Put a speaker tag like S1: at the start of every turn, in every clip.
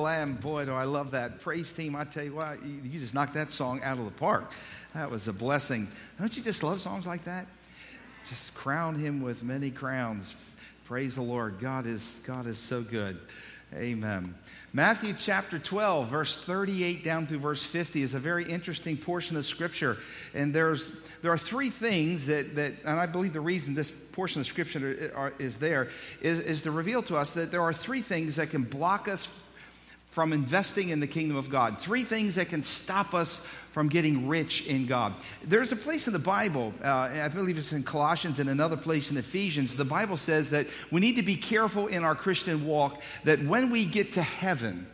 S1: Lamb, boy, do I love that. Praise team, I tell you what, you, just knocked that song out of the park. That was a blessing. Don't you just love songs like that? Just crown him with many crowns. Praise the Lord. God is, God is so good. Amen. Matthew chapter 12, verse 38 down through verse 50 is a very interesting portion of scripture. And there's, there are three things that, that, and I believe the reason this portion of scripture is there is, is to reveal to us that there are three things that can block us from investing in the kingdom of God. Three things that can stop us from getting rich in God. There's a place in the Bible, uh, I believe it's in Colossians and another place in Ephesians, the Bible says that we need to be careful in our Christian walk that when we get to heaven,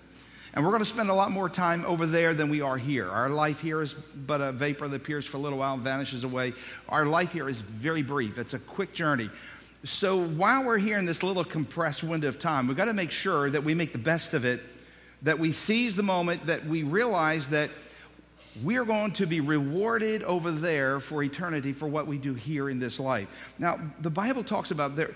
S1: and we're going to spend a lot more time over there than we are here. Our life here is but a vapor that appears for a little while and vanishes away. Our life here is very brief, it's a quick journey. So while we're here in this little compressed window of time, we've got to make sure that we make the best of it that we seize the moment, that we realize that we're going to be rewarded over there for eternity for what we do here in this life. Now, the Bible talks about there,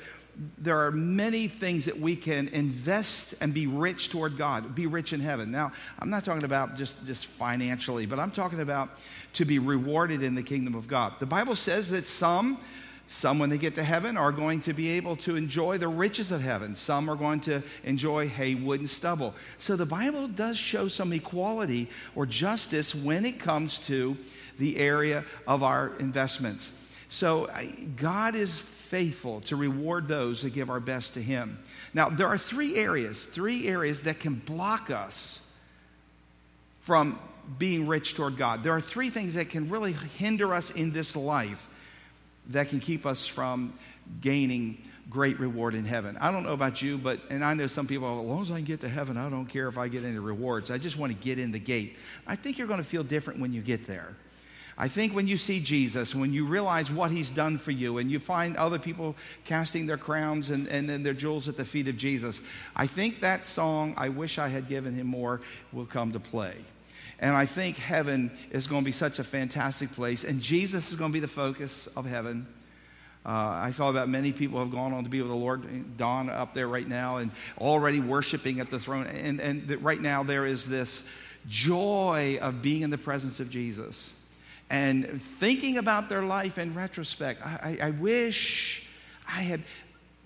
S1: there are many things that we can invest and be rich toward God, be rich in heaven. Now, I'm not talking about just, just financially, but I'm talking about to be rewarded in the kingdom of God. The Bible says that some some, when they get to heaven, are going to be able to enjoy the riches of heaven. Some are going to enjoy hay, wood, and stubble. So the Bible does show some equality or justice when it comes to the area of our investments. So God is faithful to reward those that give our best to Him. Now, there are three areas, three areas that can block us from being rich toward God. There are three things that can really hinder us in this life that can keep us from gaining great reward in heaven. I don't know about you, but, and I know some people, as long as I can get to heaven, I don't care if I get any rewards. I just want to get in the gate. I think you're going to feel different when you get there. I think when you see Jesus, when you realize what he's done for you, and you find other people casting their crowns and, and, and, their jewels at the feet of Jesus, I think that song, I Wish I Had Given Him More, will come to play. And I think heaven is going to be such a fantastic place. And Jesus is going to be the focus of heaven. Uh, I thought about many people have gone on to be with the Lord. Don up there right now and already worshiping at the throne. And, and right now there is this joy of being in the presence of Jesus and thinking about their life in retrospect. I, I, I wish I had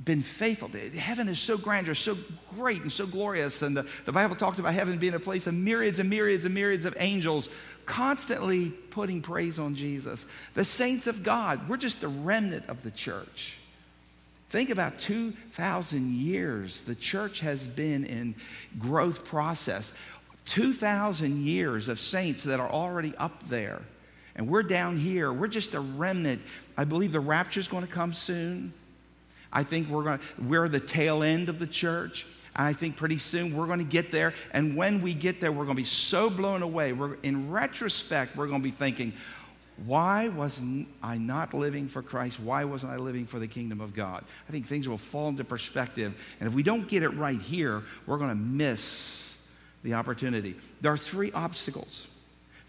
S1: been faithful. Heaven is so grandeur, so great, and so glorious. And the, the Bible talks about heaven being a place of myriads and myriads and myriads of angels constantly putting praise on Jesus. The saints of God, we're just the remnant of the church. Think about 2,000 years the church has been in growth process. 2,000 years of saints that are already up there. And we're down here. We're just a remnant. I believe the rapture is going to come soon. I think we're going to, we're the tail end of the church. And I think pretty soon we're going to get there. And when we get there, we're going to be so blown away. We're, in retrospect, we're going to be thinking, why wasn't I not living for Christ? Why wasn't I living for the kingdom of God? I think things will fall into perspective. And if we don't get it right here, we're going to miss the opportunity. There are three obstacles,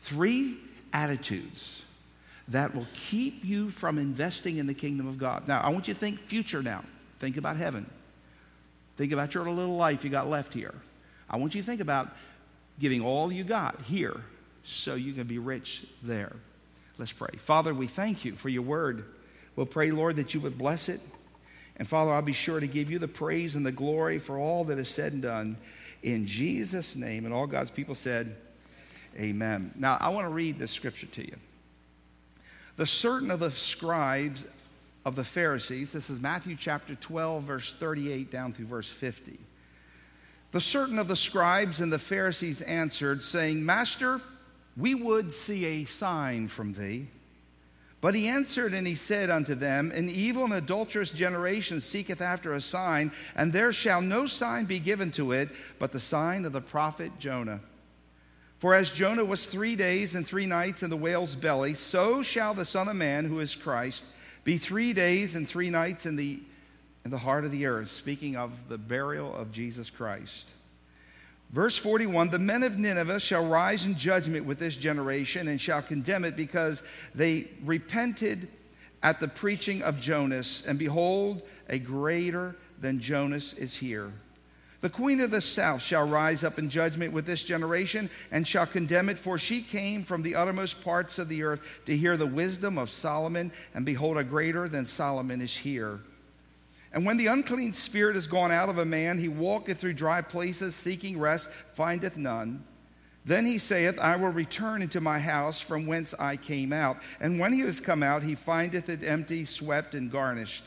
S1: three attitudes that will keep you from investing in the kingdom of God. Now, I want you to think future now. Think about heaven. Think about your little life you got left here. I want you to think about giving all you got here so you can be rich there. Let's pray. Father, we thank you for your word. We'll pray, Lord, that you would bless it. And Father, I'll be sure to give you the praise and the glory for all that is said and done in Jesus' name. And all God's people said, Amen. Now, I want to read this scripture to you. The certain of the scribes of the Pharisees, this is Matthew chapter 12, verse 38 down through verse 50. The certain of the scribes and the Pharisees answered, saying, Master, we would see a sign from thee. But he answered and he said unto them, An evil and adulterous generation seeketh after a sign, and there shall no sign be given to it but the sign of the prophet Jonah. For as Jonah was three days and three nights in the whale's belly, so shall the Son of Man, who is Christ, be three days and three nights in the, in the heart of the earth. Speaking of the burial of Jesus Christ. Verse 41 The men of Nineveh shall rise in judgment with this generation and shall condemn it because they repented at the preaching of Jonas, and behold, a greater than Jonas is here. The queen of the south shall rise up in judgment with this generation and shall condemn it, for she came from the uttermost parts of the earth to hear the wisdom of Solomon, and behold, a greater than Solomon is here. And when the unclean spirit is gone out of a man, he walketh through dry places, seeking rest, findeth none. Then he saith, I will return into my house from whence I came out. And when he is come out, he findeth it empty, swept, and garnished.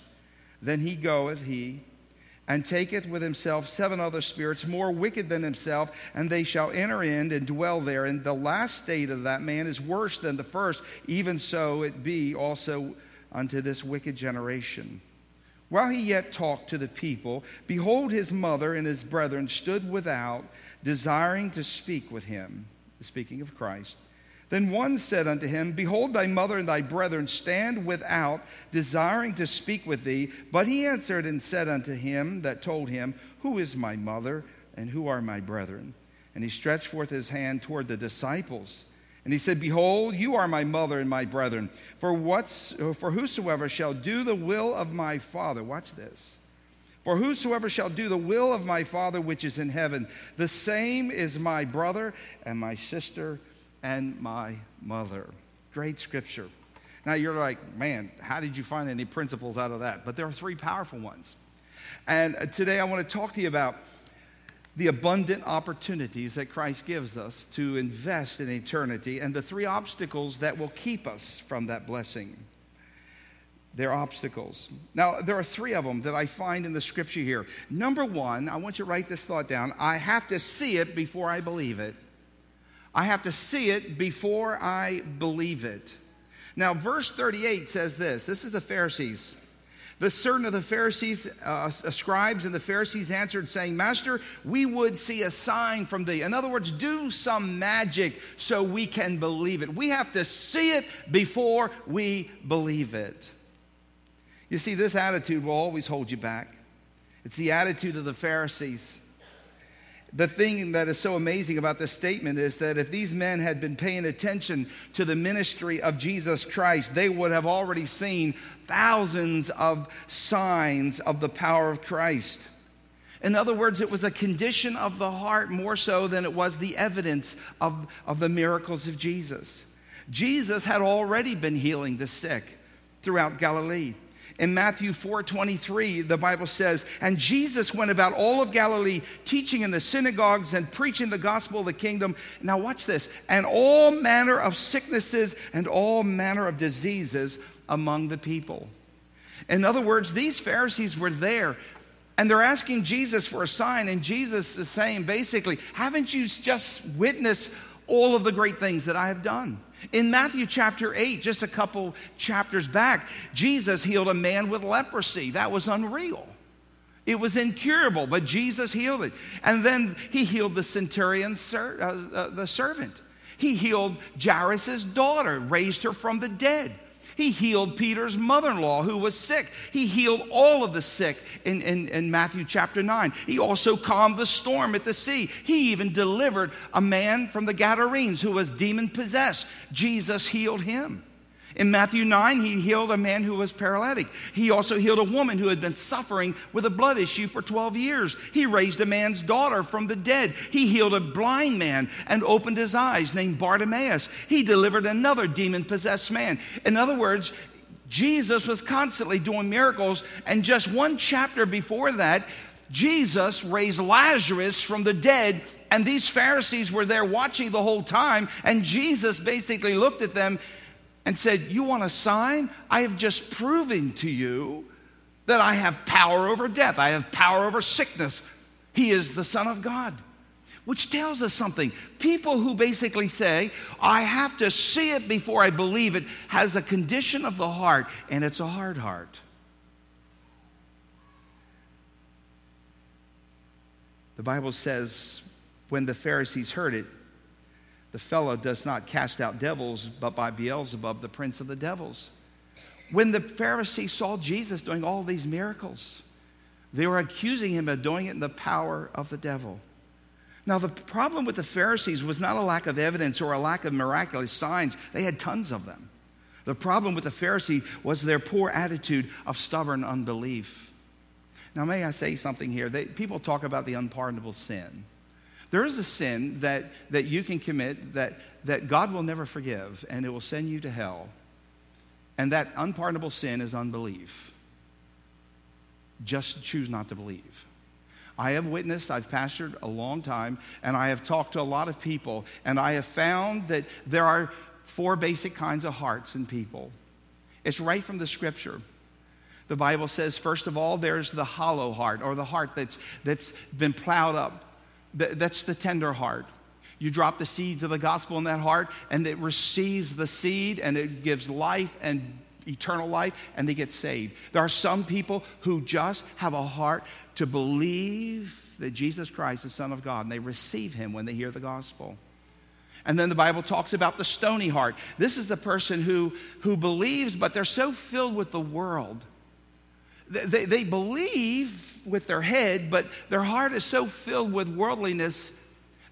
S1: Then he goeth, he, and taketh with himself seven other spirits more wicked than himself, and they shall enter in and dwell there. And the last state of that man is worse than the first. Even so it be also unto this wicked generation. While he yet talked to the people, behold, his mother and his brethren stood without, desiring to speak with him. Speaking of Christ. Then one said unto him, Behold, thy mother and thy brethren stand without, desiring to speak with thee. But he answered and said unto him that told him, Who is my mother, and who are my brethren? And he stretched forth his hand toward the disciples. And he said, Behold, you are my mother and my brethren. For, what's, for whosoever shall do the will of my Father, watch this. For whosoever shall do the will of my Father which is in heaven, the same is my brother and my sister and my mother. Great scripture. Now you're like, man, how did you find any principles out of that? But there are three powerful ones. And uh, today I want to talk to you about the abundant opportunities that Christ gives us to invest in eternity and the three obstacles that will keep us from that blessing. They're obstacles. Now, there are three of them that I find in the scripture here. Number one, I want you to write this thought down. I have to see it before I believe it. I have to see it before I believe it. Now, verse 38 says this this is the Pharisees. The certain of the Pharisees, uh, scribes and the Pharisees answered, saying, Master, we would see a sign from thee. In other words, do some magic so we can believe it. We have to see it before we believe it. You see, this attitude will always hold you back. It's the attitude of the Pharisees the thing that is so amazing about this statement is that if these men had been paying attention to the ministry of Jesus Christ, they would have already seen thousands of signs of the power of Christ. In other words, it was a condition of the heart more so than it was the evidence of, of the miracles of Jesus. Jesus had already been healing the sick throughout Galilee. In Matthew 4 23, the Bible says, And Jesus went about all of Galilee, teaching in the synagogues and preaching the gospel of the kingdom. Now, watch this. And all manner of sicknesses and all manner of diseases among the people. In other words, these Pharisees were there and they're asking Jesus for a sign. And Jesus is saying, basically, haven't you just witnessed all of the great things that I have done? In Matthew chapter 8, just a couple chapters back, Jesus healed a man with leprosy. That was unreal. It was incurable, but Jesus healed it. And then he healed the centurion, ser- uh, uh, the servant. He healed Jairus' daughter, raised her from the dead. He healed Peter's mother in law who was sick. He healed all of the sick in, in, in, Matthew chapter 9. He also calmed the storm at the sea. He even delivered a man from the Gadarenes who was demon possessed. Jesus healed him. In Matthew 9, he healed a man who was paralytic. He also healed a woman who had been suffering with a blood issue for 12 years. He raised a man's daughter from the dead. He healed a blind man and opened his eyes named Bartimaeus. He delivered another demon possessed man. In other words, Jesus was constantly doing miracles. And just one chapter before that, Jesus raised Lazarus from the dead, and these Pharisees were there watching the whole time. And Jesus basically looked at them and said, You want a sign? I have just proven to you that I have power over death, I have power over sickness. He is the Son of God. Which tells us something. People who basically say, I have to see it before I believe it, has a condition of the heart, and it's a hard heart. The Bible says, when the Pharisees heard it, the fellow does not cast out devils, but by Beelzebub, the prince of the devils. When the Pharisees saw Jesus doing all these miracles, they were accusing him of doing it in the power of the devil. Now, the problem with the Pharisees was not a lack of evidence or a lack of miraculous signs, they had tons of them. The problem with the Pharisee was their poor attitude of stubborn unbelief. Now, may I say something here? They, people talk about the unpardonable sin. There is a sin that, that you can commit that, that God will never forgive, and it will send you to hell. And that unpardonable sin is unbelief. Just choose not to believe. I have witnessed, I've pastored a long time, and I have talked to a lot of people, and I have found that there are four basic kinds of hearts in people. It's right from the scripture. The Bible says, first of all, there's the hollow heart, or the heart that's, that's been plowed up. That's the tender heart. You drop the seeds of the gospel in that heart, and it receives the seed, and it gives life and eternal life, and they get saved. There are some people who just have a heart to believe that Jesus Christ is Son of God, and they receive Him when they hear the gospel. And then the Bible talks about the stony heart. This is the person who, who believes, but they're so filled with the world. They, they believe with their head, but their heart is so filled with worldliness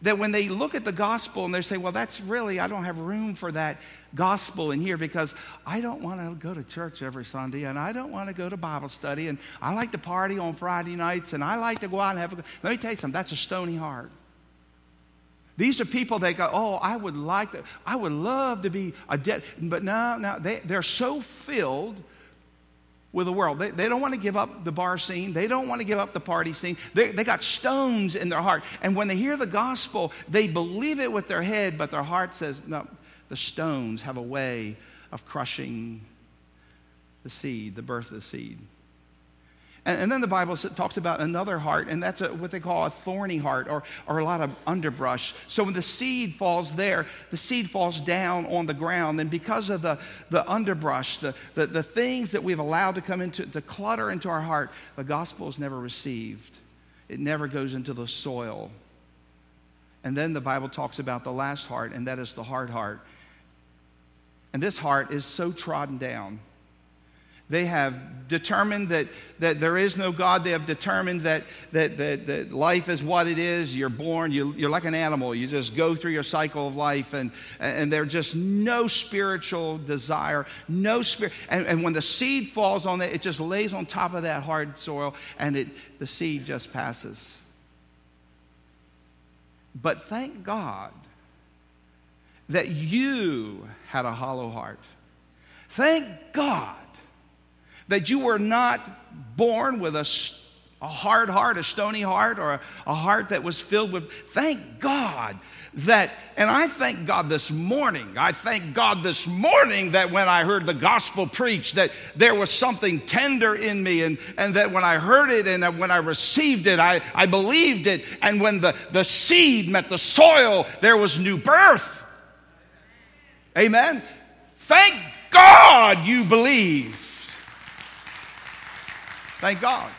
S1: that when they look at the gospel and they say, Well, that's really, I don't have room for that gospel in here because I don't want to go to church every Sunday and I don't want to go to Bible study and I like to party on Friday nights and I like to go out and have a. Let me tell you something, that's a stony heart. These are people that go, oh, I would like to, I would love to be a dead, but no, no, they, they're so filled with the world. They, they don't want to give up the bar scene. They don't want to give up the party scene. They, they got stones in their heart. And when they hear the gospel, they believe it with their head, but their heart says, no, the stones have a way of crushing the seed, the birth of the seed. And, and then the Bible talks about another heart, and that's a, what they call a thorny heart or, or a lot of underbrush. So when the seed falls there, the seed falls down on the ground. And because of the, the underbrush, the, the, the things that we've allowed to come into, to clutter into our heart, the gospel is never received. It never goes into the soil. And then the Bible talks about the last heart, and that is the hard heart. And this heart is so trodden down they have determined that, that there is no God. They have determined that, that, that, that life is what it is. You're born, you, you're like an animal. You just go through your cycle of life, and, and there's just no spiritual desire, no spirit. And, and when the seed falls on it, it just lays on top of that hard soil, and it, the seed just passes. But thank God that you had a hollow heart. Thank God that you were not born with a, a hard heart, a stony heart, or a, a heart that was filled with. Thank God that, and I thank God this morning, I thank God this morning that when I heard the gospel preached, that there was something tender in me, and, and that when I heard it and when I received it, I, I believed it, and when the, the seed met the soil, there was new birth. Amen. Thank God you believe. Thank God.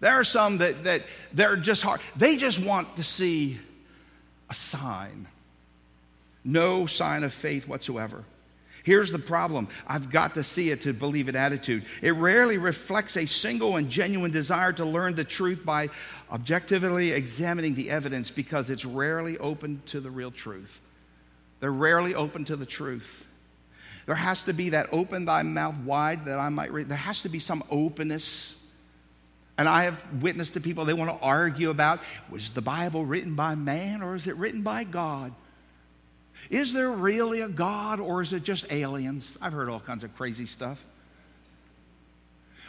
S1: There are some that, that they're just hard. They just want to see a sign. No sign of faith whatsoever. Here's the problem I've got to see it to believe it attitude. It rarely reflects a single and genuine desire to learn the truth by objectively examining the evidence because it's rarely open to the real truth. They're rarely open to the truth. There has to be that open thy mouth wide that I might read. There has to be some openness. And I have witnessed to people, they want to argue about was the Bible written by man or is it written by God? Is there really a God or is it just aliens? I've heard all kinds of crazy stuff.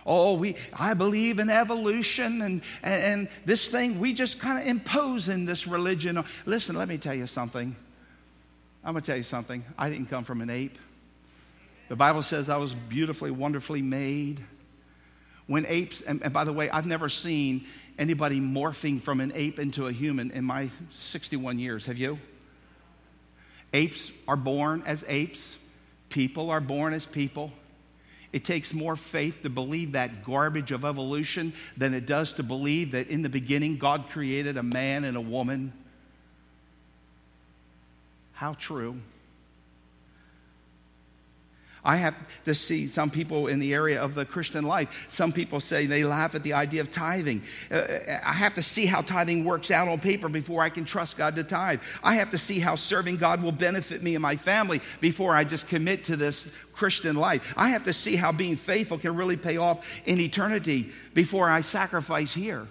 S1: Oh, we, I believe in evolution and, and, and this thing, we just kind of impose in this religion. Listen, let me tell you something. I'm going to tell you something. I didn't come from an ape. The Bible says I was beautifully, wonderfully made. When apes, and, and by the way, I've never seen anybody morphing from an ape into a human in my 61 years. Have you? Apes are born as apes, people are born as people. It takes more faith to believe that garbage of evolution than it does to believe that in the beginning God created a man and a woman. How true. I have to see some people in the area of the Christian life. Some people say they laugh at the idea of tithing. Uh, I have to see how tithing works out on paper before I can trust God to tithe. I have to see how serving God will benefit me and my family before I just commit to this Christian life. I have to see how being faithful can really pay off in eternity before I sacrifice here.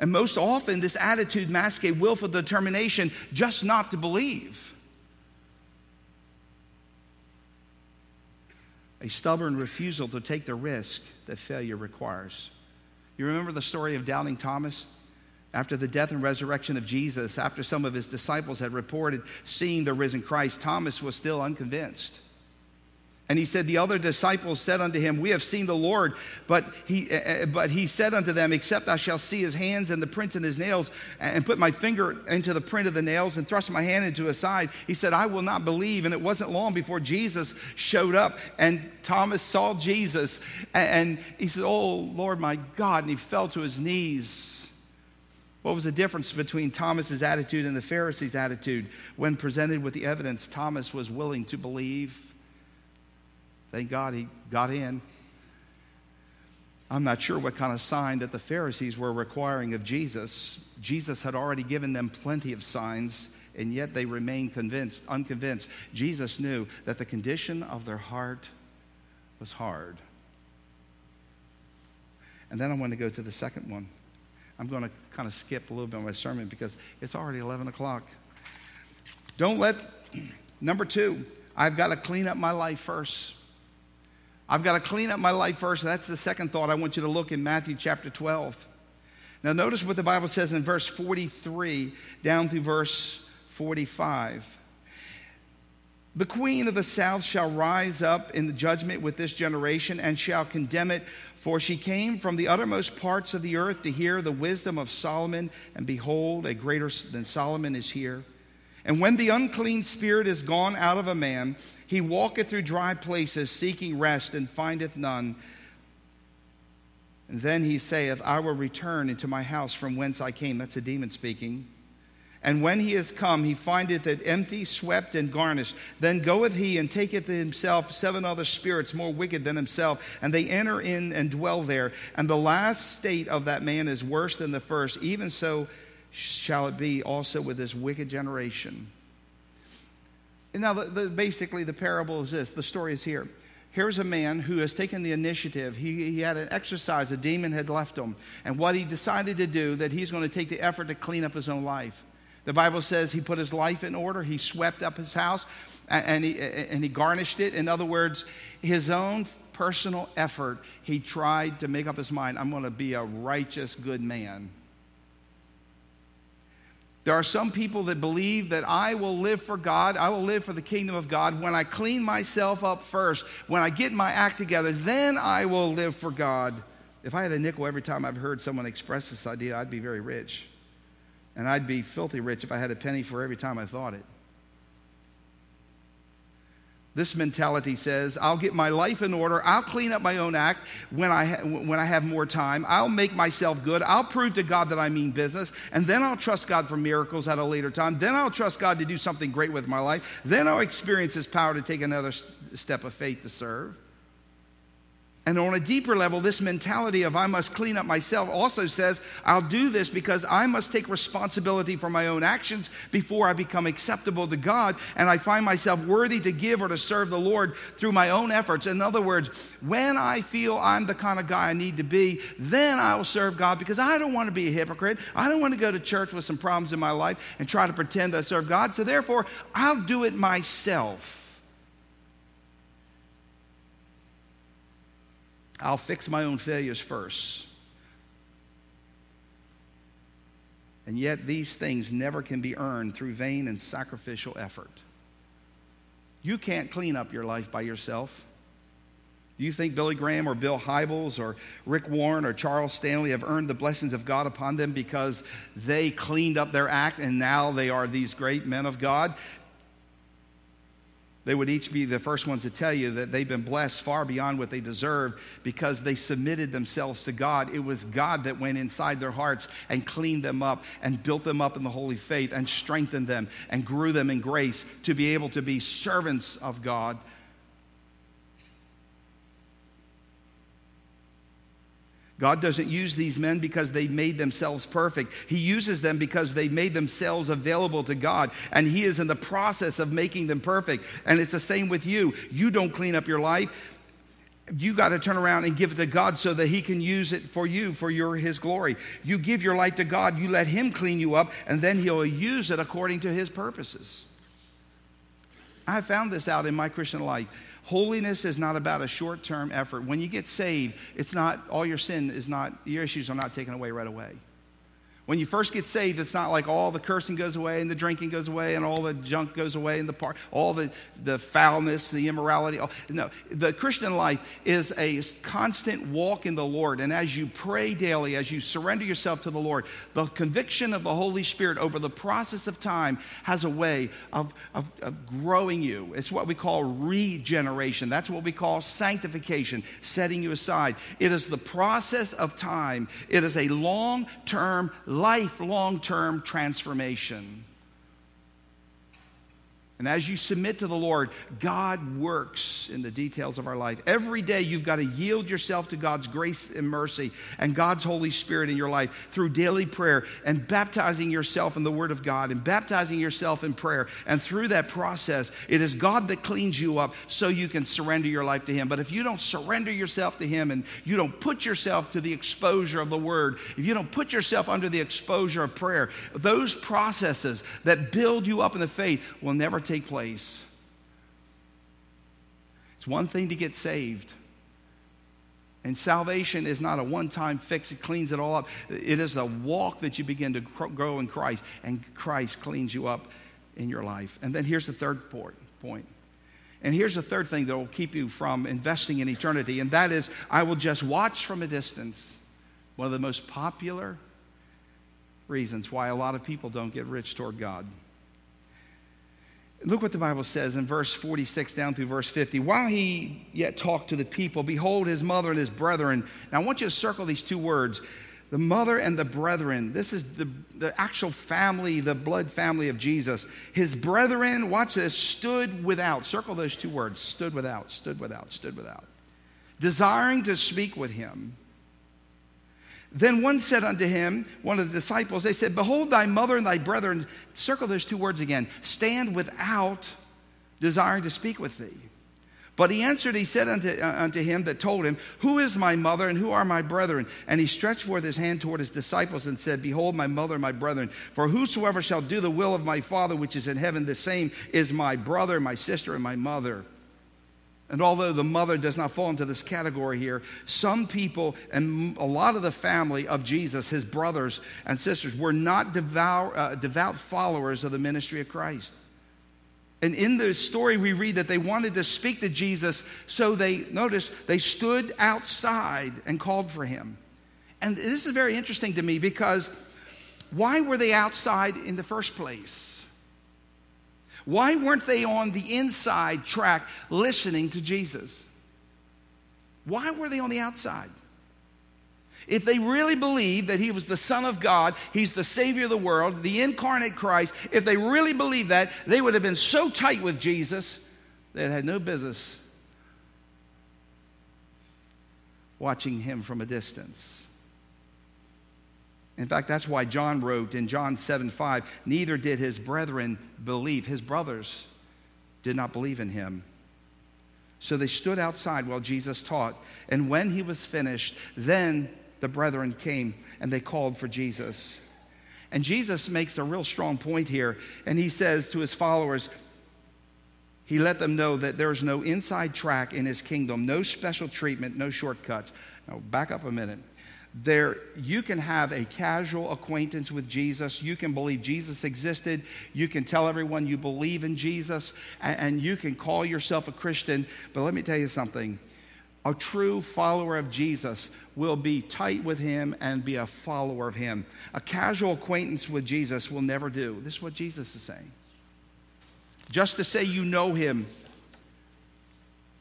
S1: And most often, this attitude masks a willful determination just not to believe. A stubborn refusal to take the risk that failure requires. You remember the story of doubting Thomas? After the death and resurrection of Jesus, after some of his disciples had reported seeing the risen Christ, Thomas was still unconvinced. And he said, The other disciples said unto him, We have seen the Lord. But he, uh, but he said unto them, Except I shall see his hands and the prints in his nails, and put my finger into the print of the nails, and thrust my hand into his side, he said, I will not believe. And it wasn't long before Jesus showed up, and Thomas saw Jesus, and he said, Oh, Lord, my God. And he fell to his knees. What was the difference between Thomas's attitude and the Pharisees' attitude? When presented with the evidence, Thomas was willing to believe Thank God he got in. I'm not sure what kind of sign that the Pharisees were requiring of Jesus. Jesus had already given them plenty of signs, and yet they remained convinced, unconvinced. Jesus knew that the condition of their heart was hard. And then I want to go to the second one. I'm going to kind of skip a little bit of my sermon because it's already 11 o'clock. Don't let, number two, I've got to clean up my life first. I've got to clean up my life first. That's the second thought I want you to look in Matthew chapter 12. Now, notice what the Bible says in verse 43 down through verse 45. The queen of the south shall rise up in the judgment with this generation and shall condemn it, for she came from the uttermost parts of the earth to hear the wisdom of Solomon, and behold, a greater than Solomon is here. And when the unclean spirit is gone out of a man, he walketh through dry places, seeking rest, and findeth none. And then he saith, I will return into my house from whence I came. That's a demon speaking. And when he is come, he findeth it empty, swept, and garnished. Then goeth he and taketh himself seven other spirits more wicked than himself, and they enter in and dwell there. And the last state of that man is worse than the first. Even so shall it be also with this wicked generation. And now, the, the, basically, the parable is this the story is here. Here's a man who has taken the initiative. He, he had an exercise, a demon had left him. And what he decided to do, that he's going to take the effort to clean up his own life. The Bible says he put his life in order, he swept up his house, and he, and he garnished it. In other words, his own personal effort, he tried to make up his mind I'm going to be a righteous, good man. There are some people that believe that I will live for God, I will live for the kingdom of God when I clean myself up first, when I get my act together, then I will live for God. If I had a nickel every time I've heard someone express this idea, I'd be very rich. And I'd be filthy rich if I had a penny for every time I thought it. This mentality says, I'll get my life in order. I'll clean up my own act when I, ha- when I have more time. I'll make myself good. I'll prove to God that I mean business. And then I'll trust God for miracles at a later time. Then I'll trust God to do something great with my life. Then I'll experience His power to take another st- step of faith to serve. And on a deeper level, this mentality of I must clean up myself also says I'll do this because I must take responsibility for my own actions before I become acceptable to God and I find myself worthy to give or to serve the Lord through my own efforts. In other words, when I feel I'm the kind of guy I need to be, then I will serve God because I don't want to be a hypocrite. I don't want to go to church with some problems in my life and try to pretend I serve God. So therefore, I'll do it myself. I'll fix my own failures first. And yet, these things never can be earned through vain and sacrificial effort. You can't clean up your life by yourself. Do you think Billy Graham or Bill Hybels or Rick Warren or Charles Stanley have earned the blessings of God upon them because they cleaned up their act and now they are these great men of God? They would each be the first ones to tell you that they've been blessed far beyond what they deserve because they submitted themselves to God. It was God that went inside their hearts and cleaned them up and built them up in the holy faith and strengthened them and grew them in grace to be able to be servants of God God doesn't use these men because they made themselves perfect. He uses them because they made themselves available to God, and He is in the process of making them perfect. And it's the same with you. You don't clean up your life. You got to turn around and give it to God so that He can use it for you, for your His glory. You give your life to God, you let Him clean you up, and then He'll use it according to His purposes. I found this out in my Christian life. Holiness is not about a short term effort. When you get saved, it's not, all your sin is not, your issues are not taken away right away. When you first get saved, it's not like all the cursing goes away and the drinking goes away and all the junk goes away and the part, all the, the foulness, the immorality. No, the Christian life is a constant walk in the Lord. And as you pray daily, as you surrender yourself to the Lord, the conviction of the Holy Spirit over the process of time has a way of, of, of growing you. It's what we call regeneration. That's what we call sanctification, setting you aside. It is the process of time, it is a long term lifelong term transformation. And as you submit to the Lord, God works in the details of our life. Every day you've got to yield yourself to God's grace and mercy and God's Holy Spirit in your life through daily prayer and baptizing yourself in the Word of God and baptizing yourself in prayer. And through that process, it is God that cleans you up so you can surrender your life to Him. But if you don't surrender yourself to Him and you don't put yourself to the exposure of the Word, if you don't put yourself under the exposure of prayer, those processes that build you up in the faith will never take place. It's one thing to get saved. And salvation is not a one time fix, it cleans it all up. It is a walk that you begin to grow in Christ, and Christ cleans you up in your life. And then here's the third point. And here's the third thing that will keep you from investing in eternity, and that is I will just watch from a distance. One of the most popular reasons why a lot of people don't get rich toward God. Look what the Bible says in verse 46 down through verse 50. While he yet talked to the people, behold, his mother and his brethren. Now, I want you to circle these two words the mother and the brethren. This is the, the actual family, the blood family of Jesus. His brethren, watch this, stood without. Circle those two words stood without, stood without, stood without. Desiring to speak with him. Then one said unto him, one of the disciples, they said, Behold, thy mother and thy brethren, circle those two words again, stand without, desiring to speak with thee. But he answered, he said unto, uh, unto him that told him, Who is my mother and who are my brethren? And he stretched forth his hand toward his disciples and said, Behold, my mother and my brethren. For whosoever shall do the will of my Father which is in heaven, the same is my brother, my sister, and my mother. And although the mother does not fall into this category here, some people and a lot of the family of Jesus, his brothers and sisters, were not devout, uh, devout followers of the ministry of Christ. And in the story, we read that they wanted to speak to Jesus, so they, notice, they stood outside and called for him. And this is very interesting to me because why were they outside in the first place? Why weren't they on the inside track listening to Jesus? Why were they on the outside? If they really believed that he was the Son of God, he's the Savior of the world, the incarnate Christ, if they really believed that, they would have been so tight with Jesus that had no business watching him from a distance. In fact, that's why John wrote in John 7 5, neither did his brethren believe. His brothers did not believe in him. So they stood outside while Jesus taught. And when he was finished, then the brethren came and they called for Jesus. And Jesus makes a real strong point here. And he says to his followers, he let them know that there is no inside track in his kingdom, no special treatment, no shortcuts. Now, back up a minute there you can have a casual acquaintance with Jesus. You can believe Jesus existed. You can tell everyone you believe in Jesus, and, and you can call yourself a Christian. But let me tell you something a true follower of Jesus will be tight with him and be a follower of him. A casual acquaintance with Jesus will never do. This is what Jesus is saying. Just to say you know him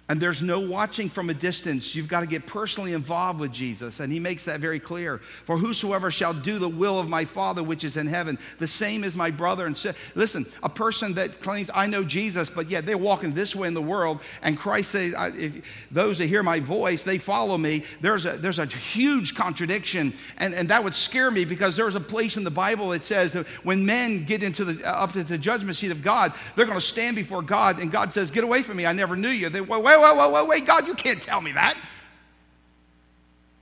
S1: And there's no watching from a distance. You've got to get personally involved with Jesus. And he makes that very clear. For whosoever shall do the will of my Father which is in heaven, the same is my brother and sister. Listen, a person that claims, I know Jesus, but yet they're walking this way in the world, and Christ says, if those that hear my voice, they follow me. There's a, there's a huge contradiction. And, and that would scare me because there's a place in the Bible that says that when men get into the, up to the judgment seat of God, they're going to stand before God, and God says, Get away from me. I never knew you. They, wait, wait, wait, wait, wait, God, you can't tell me that.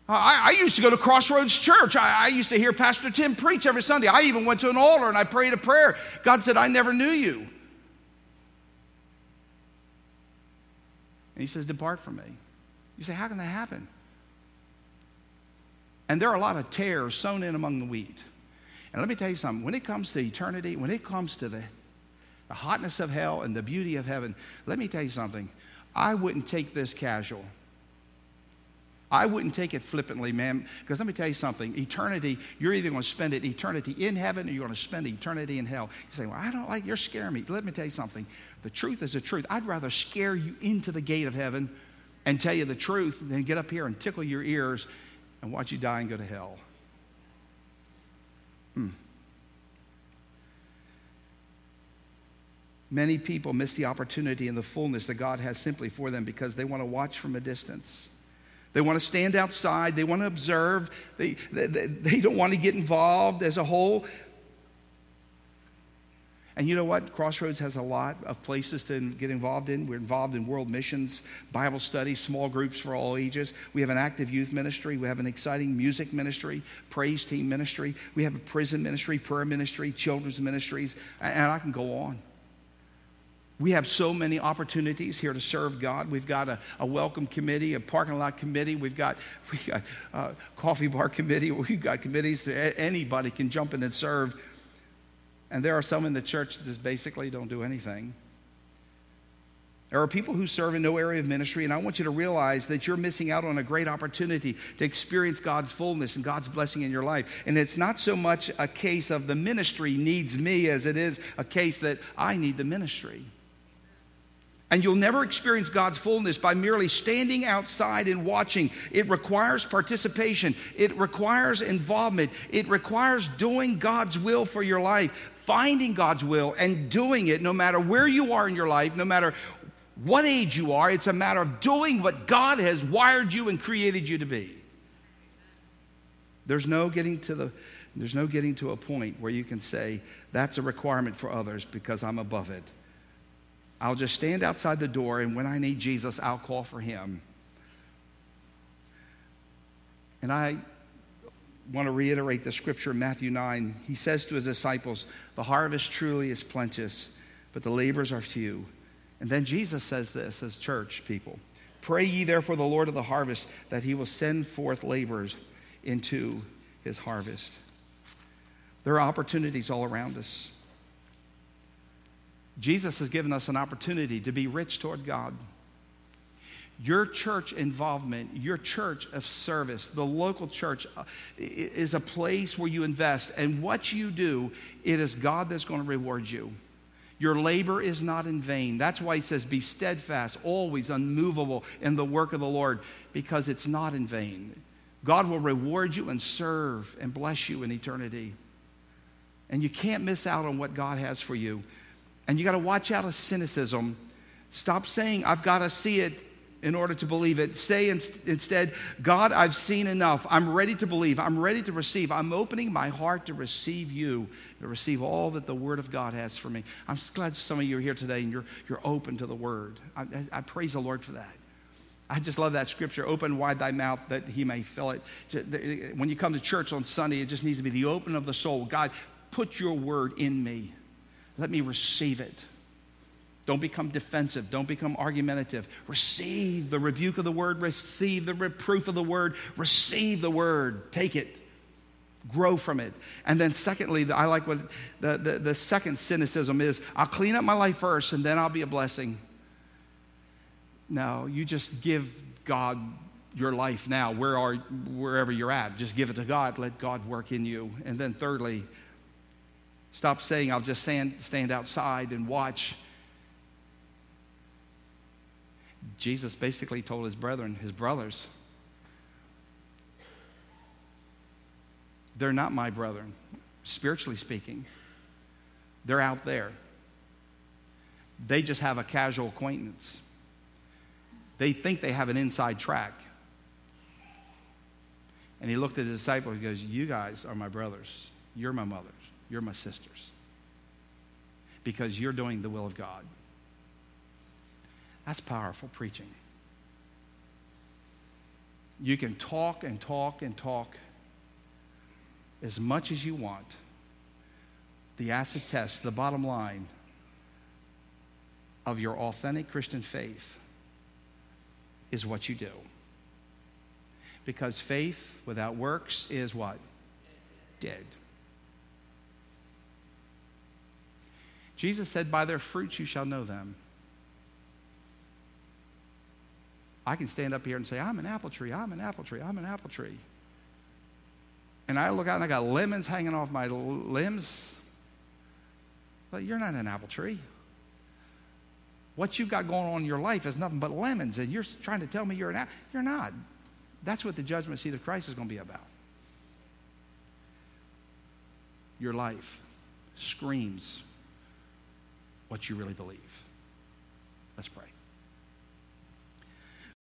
S1: I, I used to go to Crossroads Church. I, I used to hear Pastor Tim preach every Sunday. I even went to an altar and I prayed a prayer. God said, I never knew you. And he says, Depart from me. You say, How can that happen? And there are a lot of tares sown in among the wheat. And let me tell you something when it comes to eternity, when it comes to the, the hotness of hell and the beauty of heaven, let me tell you something. I wouldn't take this casual. I wouldn't take it flippantly, man, because let me tell you something. Eternity, you're either going to spend it eternity in heaven or you're going to spend eternity in hell. You say, Well, I don't like, you're scaring me. Let me tell you something. The truth is the truth. I'd rather scare you into the gate of heaven and tell you the truth than get up here and tickle your ears and watch you die and go to hell. Many people miss the opportunity and the fullness that God has simply for them because they want to watch from a distance. They want to stand outside. They want to observe. They, they, they don't want to get involved as a whole. And you know what? Crossroads has a lot of places to get involved in. We're involved in world missions, Bible studies, small groups for all ages. We have an active youth ministry. We have an exciting music ministry, praise team ministry. We have a prison ministry, prayer ministry, children's ministries, and I can go on. We have so many opportunities here to serve God. We've got a, a welcome committee, a parking lot committee. We've got, we got a coffee bar committee. We've got committees that anybody can jump in and serve. And there are some in the church that just basically don't do anything. There are people who serve in no area of ministry, and I want you to realize that you're missing out on a great opportunity to experience God's fullness and God's blessing in your life. And it's not so much a case of the ministry needs me as it is a case that I need the ministry. And you'll never experience God's fullness by merely standing outside and watching. It requires participation, it requires involvement, it requires doing God's will for your life, finding God's will and doing it no matter where you are in your life, no matter what age you are. It's a matter of doing what God has wired you and created you to be. There's no getting to the there's no getting to a point where you can say that's a requirement for others because I'm above it. I'll just stand outside the door, and when I need Jesus, I'll call for him. And I want to reiterate the scripture in Matthew 9. He says to his disciples, The harvest truly is plenteous, but the labors are few. And then Jesus says this as church people Pray ye therefore the Lord of the harvest that he will send forth laborers into his harvest. There are opportunities all around us. Jesus has given us an opportunity to be rich toward God. Your church involvement, your church of service, the local church uh, is a place where you invest. And what you do, it is God that's going to reward you. Your labor is not in vain. That's why he says, Be steadfast, always unmovable in the work of the Lord, because it's not in vain. God will reward you and serve and bless you in eternity. And you can't miss out on what God has for you. And you got to watch out of cynicism. Stop saying, I've got to see it in order to believe it. Say in, instead, God, I've seen enough. I'm ready to believe. I'm ready to receive. I'm opening my heart to receive you, to receive all that the Word of God has for me. I'm glad some of you are here today and you're, you're open to the Word. I, I, I praise the Lord for that. I just love that scripture open wide thy mouth that he may fill it. When you come to church on Sunday, it just needs to be the open of the soul. God, put your word in me. Let me receive it. Don't become defensive. Don't become argumentative. Receive the rebuke of the word. Receive the reproof of the word. Receive the word. Take it. Grow from it. And then, secondly, I like what the, the, the second cynicism is I'll clean up my life first and then I'll be a blessing. No, you just give God your life now, where are, wherever you're at. Just give it to God. Let God work in you. And then, thirdly, Stop saying, I'll just stand, stand outside and watch. Jesus basically told his brethren, his brothers, they're not my brethren, spiritually speaking. They're out there. They just have a casual acquaintance. They think they have an inside track. And he looked at his disciples. He goes, You guys are my brothers. You're my mothers. You're my sisters. Because you're doing the will of God. That's powerful preaching. You can talk and talk and talk as much as you want. The acid test, the bottom line of your authentic Christian faith is what you do. Because faith without works is what? Dead. Jesus said, By their fruits you shall know them. I can stand up here and say, I'm an apple tree, I'm an apple tree, I'm an apple tree. And I look out and I got lemons hanging off my limbs. But you're not an apple tree. What you've got going on in your life is nothing but lemons, and you're trying to tell me you're an apple. You're not. That's what the judgment seat of Christ is going to be about. Your life screams what you really believe. Let's pray.